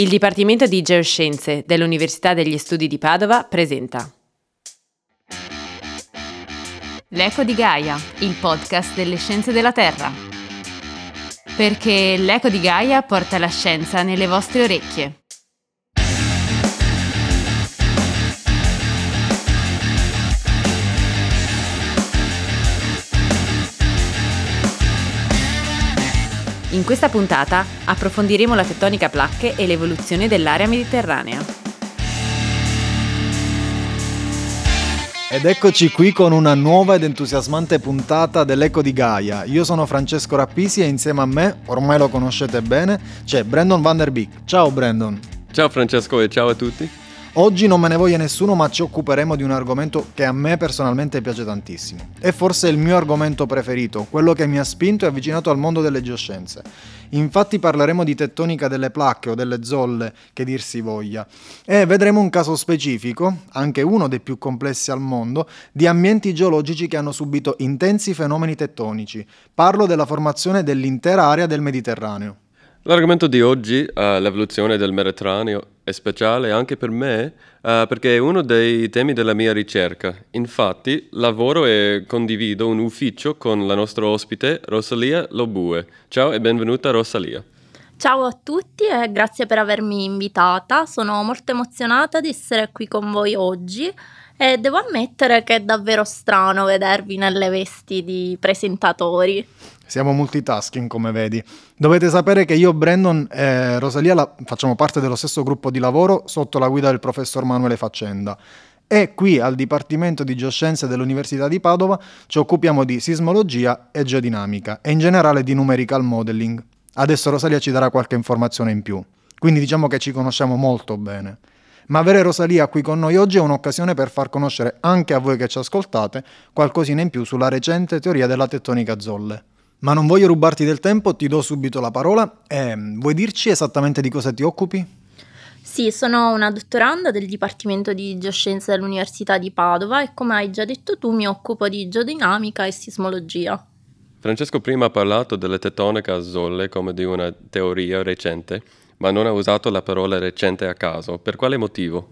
Il Dipartimento di Geoscienze dell'Università degli Studi di Padova presenta L'Eco di Gaia, il podcast delle scienze della Terra. Perché l'Eco di Gaia porta la scienza nelle vostre orecchie. In questa puntata approfondiremo la tettonica placche e l'evoluzione dell'area mediterranea. Ed eccoci qui con una nuova ed entusiasmante puntata dell'Eco di Gaia. Io sono Francesco Rappisi e insieme a me, ormai lo conoscete bene, c'è Brandon Van der Beek. Ciao Brandon. Ciao Francesco e ciao a tutti. Oggi non me ne voglia nessuno, ma ci occuperemo di un argomento che a me personalmente piace tantissimo. È forse il mio argomento preferito, quello che mi ha spinto e avvicinato al mondo delle geoscienze. Infatti parleremo di tettonica delle placche o delle zolle, che dir si voglia, e vedremo un caso specifico, anche uno dei più complessi al mondo, di ambienti geologici che hanno subito intensi fenomeni tettonici. Parlo della formazione dell'intera area del Mediterraneo. L'argomento di oggi, uh, l'evoluzione del Mediterraneo, è speciale anche per me uh, perché è uno dei temi della mia ricerca. Infatti, lavoro e condivido un ufficio con la nostra ospite Rosalia Lobue. Ciao e benvenuta Rosalia. Ciao a tutti e grazie per avermi invitata. Sono molto emozionata di essere qui con voi oggi e devo ammettere che è davvero strano vedervi nelle vesti di presentatori. Siamo multitasking, come vedi. Dovete sapere che io, Brandon e Rosalia la, facciamo parte dello stesso gruppo di lavoro sotto la guida del professor Manuele Faccenda. E qui al Dipartimento di Geoscienze dell'Università di Padova ci occupiamo di sismologia e geodinamica e in generale di numerical modeling. Adesso Rosalia ci darà qualche informazione in più. Quindi diciamo che ci conosciamo molto bene. Ma avere Rosalia qui con noi oggi è un'occasione per far conoscere anche a voi che ci ascoltate qualcosina in più sulla recente teoria della tettonica zolle. Ma non voglio rubarti del tempo, ti do subito la parola. Eh, vuoi dirci esattamente di cosa ti occupi? Sì, sono una dottoranda del Dipartimento di Geoscienze dell'Università di Padova e come hai già detto tu mi occupo di geodinamica e sismologia. Francesco prima ha parlato della tettonica a zolle come di una teoria recente, ma non ha usato la parola recente a caso. Per quale motivo?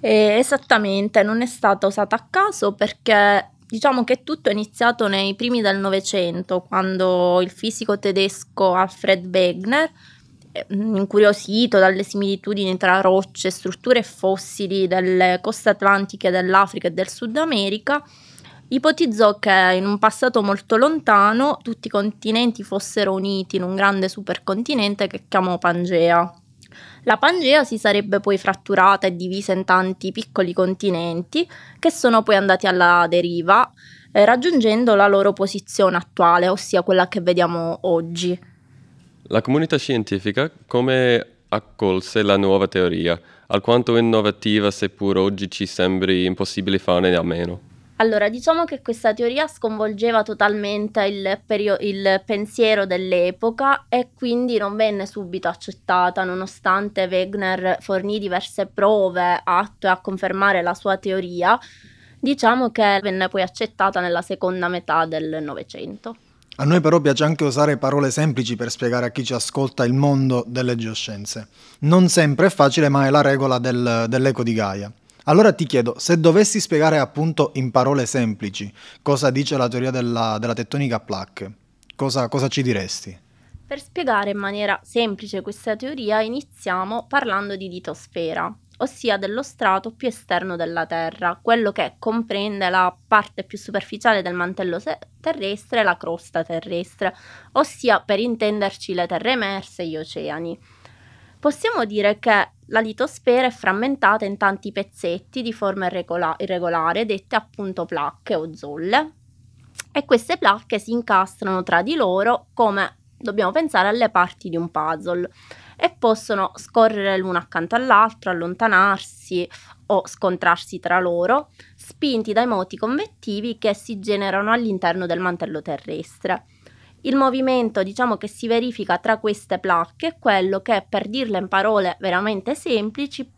Eh, esattamente, non è stata usata a caso perché Diciamo che tutto è iniziato nei primi del Novecento, quando il fisico tedesco Alfred Wegener, eh, incuriosito dalle similitudini tra rocce, strutture e fossili delle coste atlantiche dell'Africa e del Sud America, ipotizzò che in un passato molto lontano tutti i continenti fossero uniti in un grande supercontinente che chiamò Pangea. La Pangea si sarebbe poi fratturata e divisa in tanti piccoli continenti che sono poi andati alla deriva, eh, raggiungendo la loro posizione attuale, ossia quella che vediamo oggi. La comunità scientifica come accolse la nuova teoria, alquanto innovativa seppur oggi ci sembri impossibile farne a meno? Allora, diciamo che questa teoria sconvolgeva totalmente il, perio- il, pensiero dell'epoca e quindi non venne subito accettata, nonostante Wegener fornì diverse prove atte a confermare la sua teoria. Diciamo che venne poi accettata nella seconda metà del Novecento. A noi però piace anche usare parole semplici per spiegare a chi ci ascolta il mondo delle geoscienze. Non sempre è facile, ma è la regola del, dell'eco di Gaia. Allora ti chiedo, se dovessi spiegare appunto in parole semplici cosa dice la teoria della, della tettonica a placche, cosa, cosa ci diresti? Per spiegare in maniera semplice questa teoria iniziamo parlando di litosfera, ossia dello strato più esterno della Terra, quello che comprende la parte più superficiale del mantello terrestre e la crosta terrestre, ossia per intenderci le terre emerse e gli oceani. Possiamo dire che la litosfera è frammentata in tanti pezzetti di forma irregola- irregolare, dette appunto placche o zolle, e queste placche si incastrano tra di loro come dobbiamo pensare alle parti di un puzzle e possono scorrere l'una accanto all'altro, allontanarsi o scontrarsi tra loro, spinti dai moti convettivi che si generano all'interno del mantello terrestre. Il movimento, diciamo, che si verifica tra queste placche è quello che, per dirle in parole veramente semplici,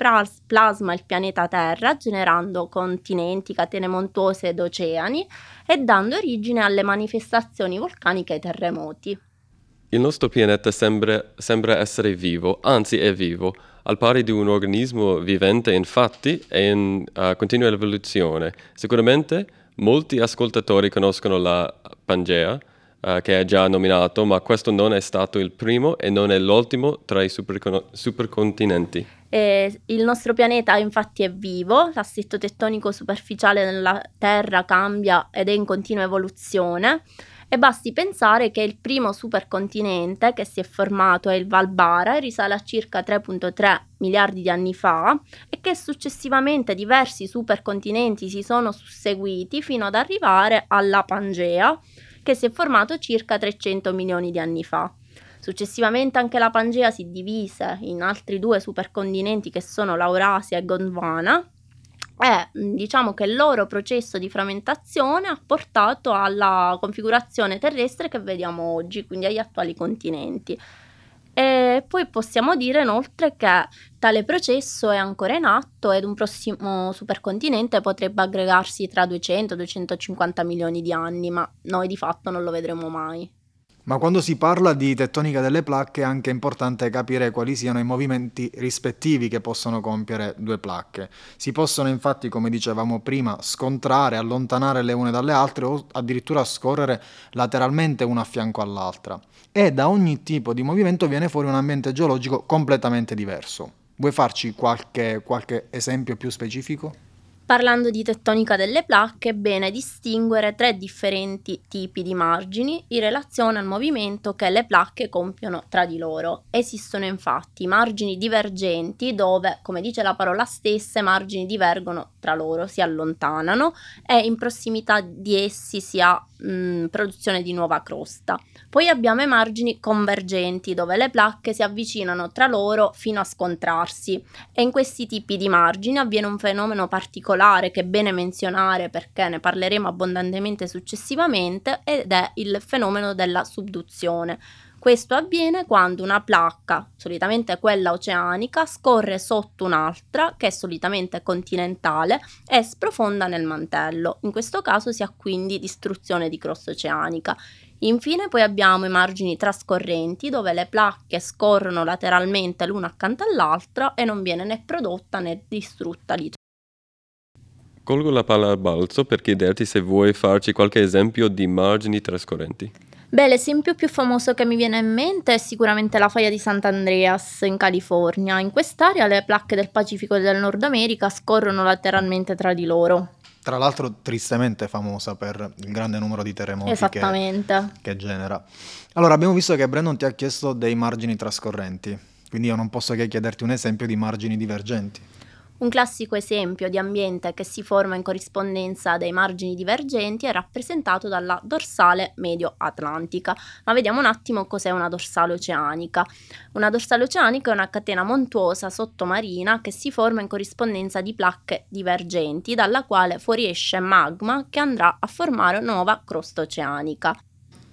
plasma il pianeta Terra, generando continenti, catene montuose ed oceani e dando origine alle manifestazioni vulcaniche e terremoti. Il nostro pianeta sembra, sembra essere vivo, anzi è vivo, al pari di un organismo vivente infatti è in uh, continua evoluzione. Sicuramente molti ascoltatori conoscono la Pangea, uh, che è già nominato, ma questo non è stato il primo e non è l'ultimo tra i supercon- supercontinenti. E il nostro pianeta infatti è vivo, l'assetto tettonico superficiale della Terra cambia ed è in continua evoluzione e basti pensare che il primo supercontinente che si è formato è il Valbara risale a circa 3.3 miliardi di anni fa e che successivamente diversi supercontinenti si sono susseguiti fino ad arrivare alla Pangea che si è formato circa 300 milioni di anni fa. Successivamente anche la Pangea si divise in altri due supercontinenti che sono l'Aurasia e Gondwana e diciamo che il loro processo di frammentazione ha portato alla configurazione terrestre che vediamo oggi, quindi agli attuali continenti. E poi possiamo dire inoltre che tale processo è ancora in atto ed un prossimo supercontinente potrebbe aggregarsi tra 200-250 milioni di anni, ma noi di fatto non lo vedremo mai. Ma quando si parla di tettonica delle placche è anche importante capire quali siano i movimenti rispettivi che possono compiere due placche. Si possono infatti, come dicevamo prima, scontrare, allontanare le une dalle altre o addirittura scorrere lateralmente una a fianco all'altra. E da ogni tipo di movimento viene fuori un ambiente geologico completamente diverso. Vuoi farci qualche, qualche esempio più specifico? Parlando di tettonica delle placche, è bene distinguere tre differenti tipi di margini in relazione al movimento che le placche compiono tra di loro. Esistono infatti margini divergenti dove, come dice la parola stessa, i margini divergono tra loro, si allontanano e in prossimità di essi si ha mh, produzione di nuova crosta. Poi abbiamo i margini convergenti dove le placche si avvicinano tra loro fino a scontrarsi e in questi tipi di margini avviene un fenomeno particolare che è bene menzionare perché ne parleremo abbondantemente successivamente ed è il fenomeno della subduzione. Questo avviene quando una placca, solitamente quella oceanica, scorre sotto un'altra, che è solitamente continentale, e sprofonda nel mantello. In questo caso si ha quindi distruzione di crosta oceanica. Infine poi abbiamo i margini trascorrenti dove le placche scorrono lateralmente l'una accanto all'altra e non viene né prodotta né distrutta lì. Colgo la palla al balzo per chiederti se vuoi farci qualche esempio di margini trascorrenti. Beh, l'esempio più famoso che mi viene in mente è sicuramente la faglia di Sant'Andreas in California. In quest'area le placche del Pacifico e del Nord America scorrono lateralmente tra di loro. Tra l'altro tristemente famosa per il grande numero di terremoti che, che, genera. Allora, abbiamo visto che Brandon ti ha chiesto dei margini trascorrenti, quindi io non posso che chiederti un esempio di margini divergenti. Un classico esempio di ambiente che si forma in corrispondenza dei margini divergenti è rappresentato dalla dorsale medio-atlantica. Ma vediamo un attimo cos'è una dorsale oceanica. Una dorsale oceanica è una catena montuosa sottomarina che si forma in corrispondenza di placche divergenti, dalla quale fuoriesce magma che andrà a formare nuova crosta oceanica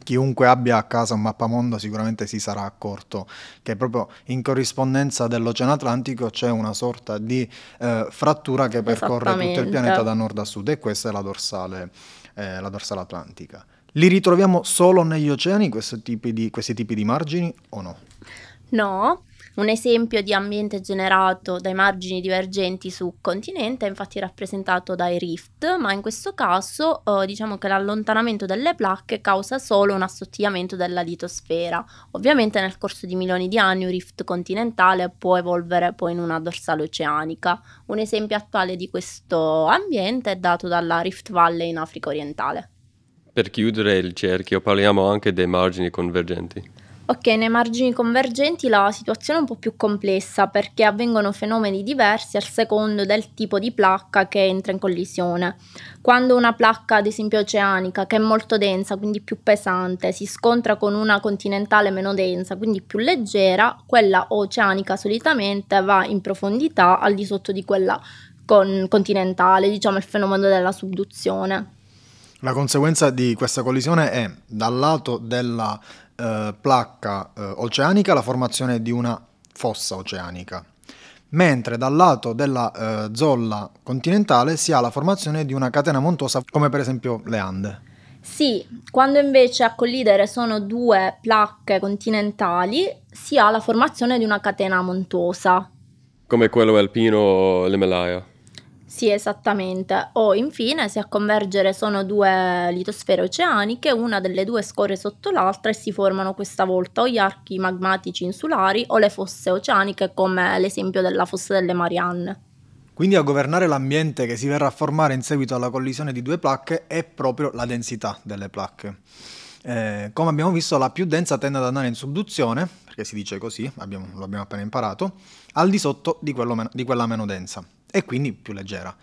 chiunque abbia a casa un mappamondo sicuramente si sarà accorto che proprio in corrispondenza dell'Oceano Atlantico c'è una sorta di eh, frattura che percorre tutto il pianeta da nord a sud e questa è la dorsale, eh, la dorsale atlantica. Li ritroviamo solo negli oceani questi tipi di, questi tipi di margini o no? No, un esempio di ambiente generato dai margini divergenti su continente è infatti rappresentato dai rift, ma in questo caso eh, diciamo che l'allontanamento delle placche causa solo un assottigliamento della litosfera. Ovviamente nel corso di milioni di anni un rift continentale può evolvere poi in una dorsale oceanica. Un esempio attuale di questo ambiente è dato dalla Rift Valley in Africa orientale. Per chiudere il cerchio parliamo anche dei margini convergenti. Ok, nei margini convergenti la situazione è un po' più complessa perché avvengono fenomeni diversi al secondo del tipo di placca che entra in collisione. Quando una placca, ad esempio oceanica, che è molto densa, quindi più pesante, si scontra con una continentale meno densa, quindi più leggera, quella oceanica solitamente va in profondità al di sotto di quella con- continentale, diciamo il fenomeno della subduzione. La conseguenza di questa collisione è dal lato della eh, placca eh, oceanica la formazione di una fossa oceanica, mentre dal lato della eh, zolla continentale si ha la formazione di una catena montuosa come per esempio le Ande. Sì, quando invece a collidere sono due placche continentali si ha la formazione di una catena montuosa. Come quello alpino o l'Himalaya. Sì, esattamente. O infine, se a convergere sono due litosfere oceaniche, una delle due scorre sotto l'altra e si formano questa volta o gli archi magmatici insulari o le fosse oceaniche, come l'esempio della fossa delle Marianne. Quindi a governare l'ambiente che si verrà a formare in seguito alla collisione di due placche è proprio la densità delle placche. Eh, come abbiamo visto, la più densa tende ad andare in subduzione, perché si dice così, abbiamo, lo abbiamo appena imparato, al di sotto di, meno, di quella meno densa e quindi più leggera,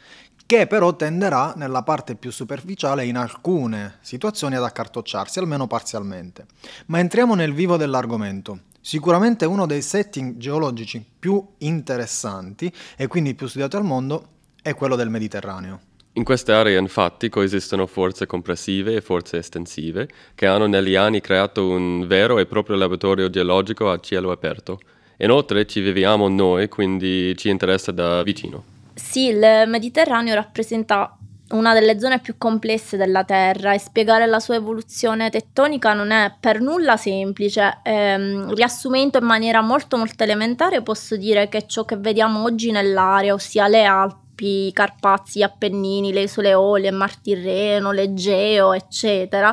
che però tenderà nella parte più superficiale in alcune situazioni ad accartocciarsi, almeno parzialmente. Ma entriamo nel vivo dell'argomento. Sicuramente uno dei setting geologici più interessanti e quindi più studiati al mondo è quello del Mediterraneo. In queste aree infatti coesistono forze compressive e forze estensive che hanno negli anni creato un vero e proprio laboratorio geologico a cielo aperto. Inoltre ci viviamo noi, quindi ci interessa da vicino. Sì, il Mediterraneo rappresenta una delle zone più complesse della Terra e spiegare la sua evoluzione tettonica non è per nulla semplice. Ehm, riassumendo in maniera molto molto elementare posso dire che ciò che vediamo oggi nell'area, ossia le Alpi, i Carpazi, gli Appennini, le isole Eolie, il Mar Tirreno, l'Egeo, eccetera,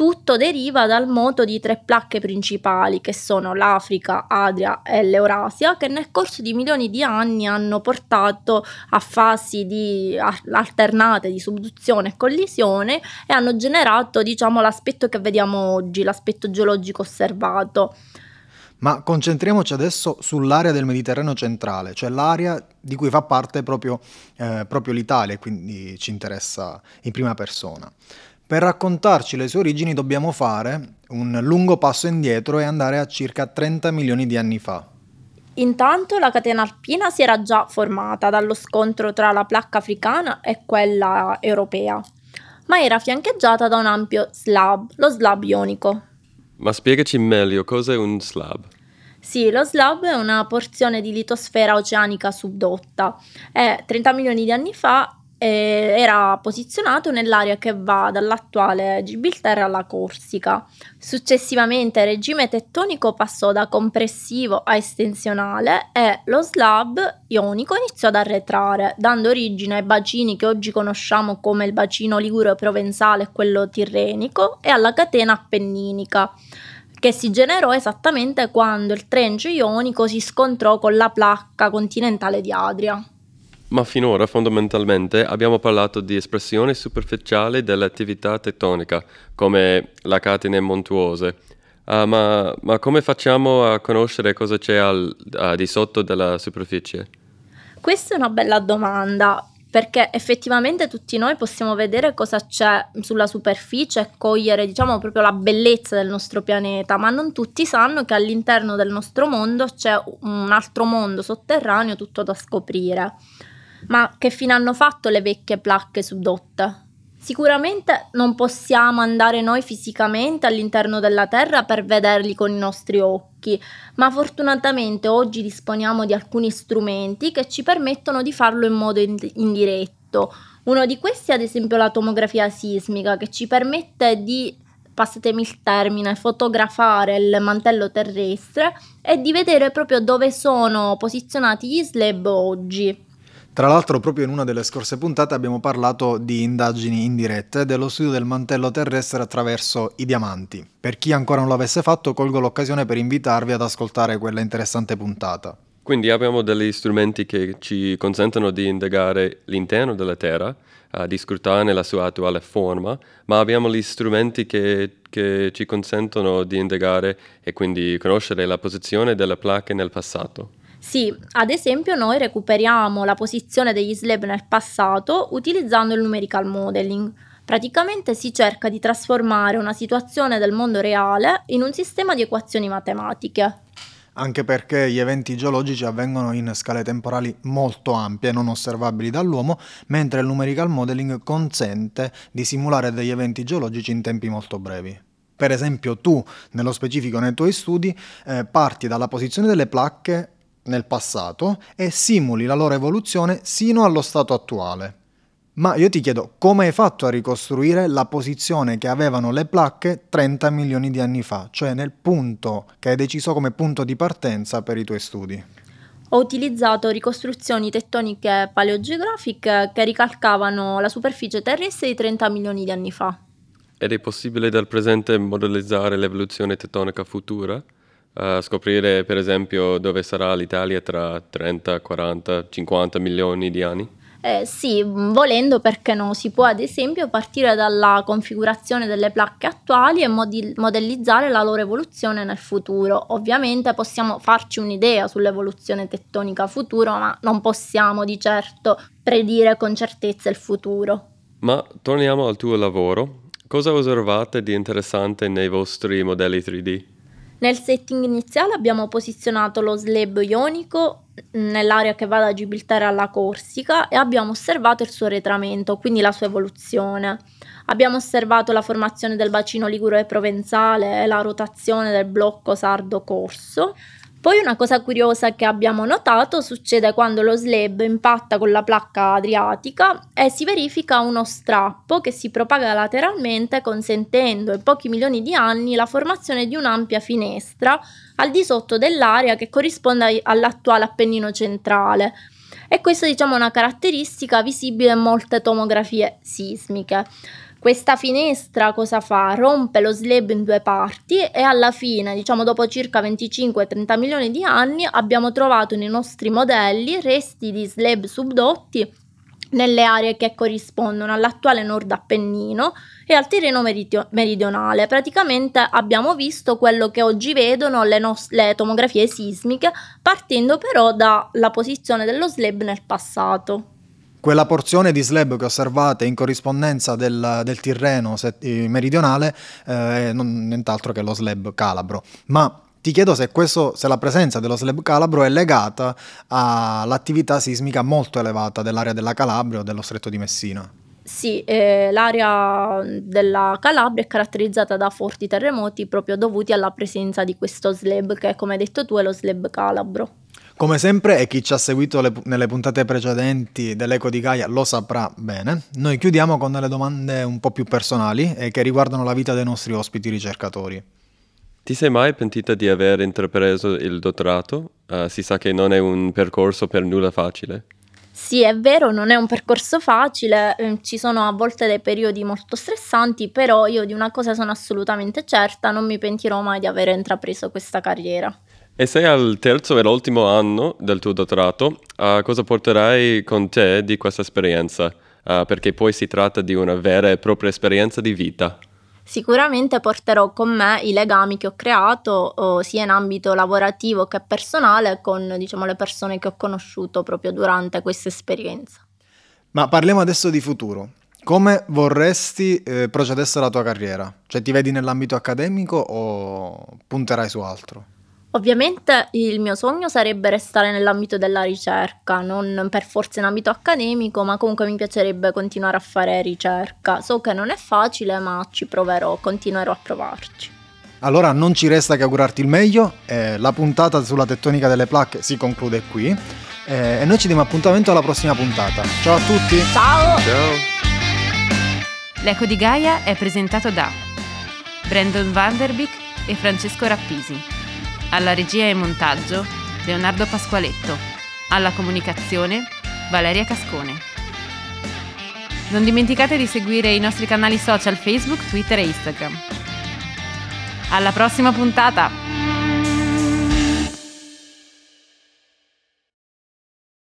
tutto deriva dal moto di tre placche principali che sono l'Africa, Adria e l'Eurasia che nel corso di milioni di anni hanno portato a fasi di, alternate di subduzione e collisione e hanno generato diciamo l'aspetto che vediamo oggi, l'aspetto geologico osservato. Ma concentriamoci adesso sull'area del Mediterraneo centrale, cioè l'area di cui fa parte proprio, eh, proprio l'Italia, quindi ci interessa in prima persona. Per raccontarci le sue origini dobbiamo fare un lungo passo indietro e andare a circa 30 milioni di anni fa. Intanto la catena alpina si era già formata dallo scontro tra la placca africana e quella europea, ma era fiancheggiata da un ampio slab, lo slab ionico. Ma spiegaci meglio cos'è un slab. Sì, lo slab è una porzione di litosfera oceanica subdotta e 30 milioni di anni fa eh, era posizionato nell'area che va dall'attuale Gibilterra alla Corsica. Successivamente il regime tettonico passò da compressivo a estensionale e lo slab ionico iniziò ad arretrare, dando origine ai bacini che oggi conosciamo come il bacino ligure provenzale e quello tirrenico e alla catena appenninica che si generò esattamente quando il trench ionico si scontrò con la placca continentale di Adria. Ma finora fondamentalmente abbiamo parlato di espressione superficiale dell'attività tettonica, come le catene montuose. Uh, ma, ma, come facciamo a conoscere cosa c'è al, uh, di sotto della superficie? Questa è una bella domanda, perché effettivamente tutti noi possiamo vedere cosa c'è sulla superficie e cogliere, diciamo, proprio la bellezza del nostro pianeta, ma non tutti sanno che all'interno del nostro mondo c'è un altro mondo sotterraneo tutto da scoprire. Ma che fine hanno fatto le vecchie placche subdotte? Sicuramente non possiamo andare noi fisicamente all'interno della Terra per vederli con i nostri occhi, ma fortunatamente oggi disponiamo di alcuni strumenti che ci permettono di farlo in modo indiretto. Uno di questi è ad esempio la tomografia sismica che ci permette di, passatemi il termine, fotografare il mantello terrestre e di vedere proprio dove sono posizionati gli slab oggi. Tra l'altro proprio in una delle scorse puntate abbiamo parlato di indagini indirette dello studio del mantello terrestre attraverso i diamanti. Per chi ancora non l'avesse fatto colgo l'occasione per invitarvi ad ascoltare quella interessante puntata. Quindi abbiamo degli strumenti che ci consentono di indagare l'interno della Terra, uh, di scrutarne la sua attuale forma, ma abbiamo gli strumenti che, che ci consentono di indagare e quindi conoscere la posizione delle placche nel passato. Sì, ad esempio noi recuperiamo la posizione degli slab nel passato utilizzando il numerical modeling. Praticamente si cerca di trasformare una situazione del mondo reale in un sistema di equazioni matematiche. Anche perché gli eventi geologici avvengono in scale temporali molto ampie, non osservabili dall'uomo, mentre il numerical modeling consente di simulare degli eventi geologici in tempi molto brevi. Per esempio tu, nello specifico nei tuoi studi, eh, parti dalla posizione delle placche nel passato e simuli la loro evoluzione sino allo stato attuale. Ma io ti chiedo, come hai fatto a ricostruire la posizione che avevano le placche 30 milioni di anni fa, cioè nel punto che hai deciso come punto di partenza per i tuoi studi? Ho utilizzato ricostruzioni tettoniche paleogeografiche che ricalcavano la superficie terrestre di 30 milioni di anni fa. Ed è possibile dal presente modellizzare l'evoluzione tettonica futura? Uh, scoprire per esempio dove sarà l'Italia tra 30, 40, 50 milioni di anni? Eh, sì, volendo perché no, si può ad esempio partire dalla configurazione delle placche attuali e modi- modellizzare la loro evoluzione nel futuro. Ovviamente possiamo farci un'idea sull'evoluzione tettonica futuro, ma non possiamo di certo predire con certezza il futuro. Ma torniamo al tuo lavoro. Cosa osservate di interessante nei vostri modelli 3D? Nel setting iniziale abbiamo posizionato lo slab ionico nell'area che va da Gibilterra alla Corsica e abbiamo osservato il suo retramento, quindi la sua evoluzione. Abbiamo osservato la formazione del bacino ligure provenzale e la rotazione del blocco sardo-corso. Poi una cosa curiosa che abbiamo notato succede quando lo slab impatta con la placca adriatica e si verifica uno strappo che si propaga lateralmente consentendo in pochi milioni di anni la formazione di un'ampia finestra al di sotto dell'area che corrisponde all'attuale Appennino centrale. E questa diciamo è una caratteristica visibile in molte tomografie sismiche. Questa finestra cosa fa? Rompe lo slab in due parti e alla fine, diciamo dopo circa 25-30 milioni di anni, abbiamo trovato nei nostri modelli resti di slab subdotti nelle aree che corrispondono all'attuale Nord Appennino e al Tirreno meridio- meridionale. Praticamente abbiamo visto quello che oggi vedono le, nos- le tomografie sismiche, partendo però dalla posizione dello slab nel passato. Quella porzione di slab che osservate in corrispondenza del, del Tirreno set- meridionale eh, è non, nient'altro che lo slab calabro. Ma ti chiedo se, questo, se la presenza dello slab calabro è legata all'attività sismica molto elevata dell'area della Calabria o dello stretto di Messina. Sì, eh, l'area della Calabria è caratterizzata da forti terremoti proprio dovuti alla presenza di questo slab che, come hai detto tu, è lo slab calabro. Come sempre, e chi ci ha seguito le, nelle puntate precedenti dell'Eco di Gaia lo saprà bene, noi chiudiamo con delle domande un po' più personali e che riguardano la vita dei nostri ospiti ricercatori. Ti sei mai pentita di aver intrapreso il dottorato? Uh, si sa che non è un percorso per nulla facile. Sì, è vero, non è un percorso facile, eh, ci sono a volte dei periodi molto stressanti, però io di una cosa sono assolutamente certa, non mi pentirò mai di aver intrapreso questa carriera. E sei al terzo e l'ultimo anno del tuo dottorato, uh, cosa porterai con te di questa esperienza? Uh, perché poi si tratta di una vera e propria esperienza di vita. Sicuramente porterò con me i legami che ho creato oh, sia in ambito lavorativo che personale con diciamo, le persone che ho conosciuto proprio durante questa esperienza. Ma parliamo adesso di futuro. Come vorresti eh, procedesse la tua carriera? Cioè ti vedi nell'ambito accademico o punterai su altro? Ovviamente il mio sogno sarebbe restare nell'ambito della ricerca, non per forza in ambito accademico, ma comunque mi piacerebbe continuare a fare ricerca. So che non è facile, ma ci proverò, continuerò a provarci. Allora non ci resta che augurarti il meglio, eh, la puntata sulla tettonica delle placche si conclude qui eh, e noi ci diamo appuntamento alla prossima puntata. Ciao a tutti! Ciao! Ciao! L'Eco di Gaia è presentato da Brandon Vanderbeek e Francesco Rappisi. Alla regia e montaggio Leonardo Pasqualetto. Alla comunicazione Valeria Cascone. Non dimenticate di seguire i nostri canali social Facebook, Twitter e Instagram. Alla prossima puntata!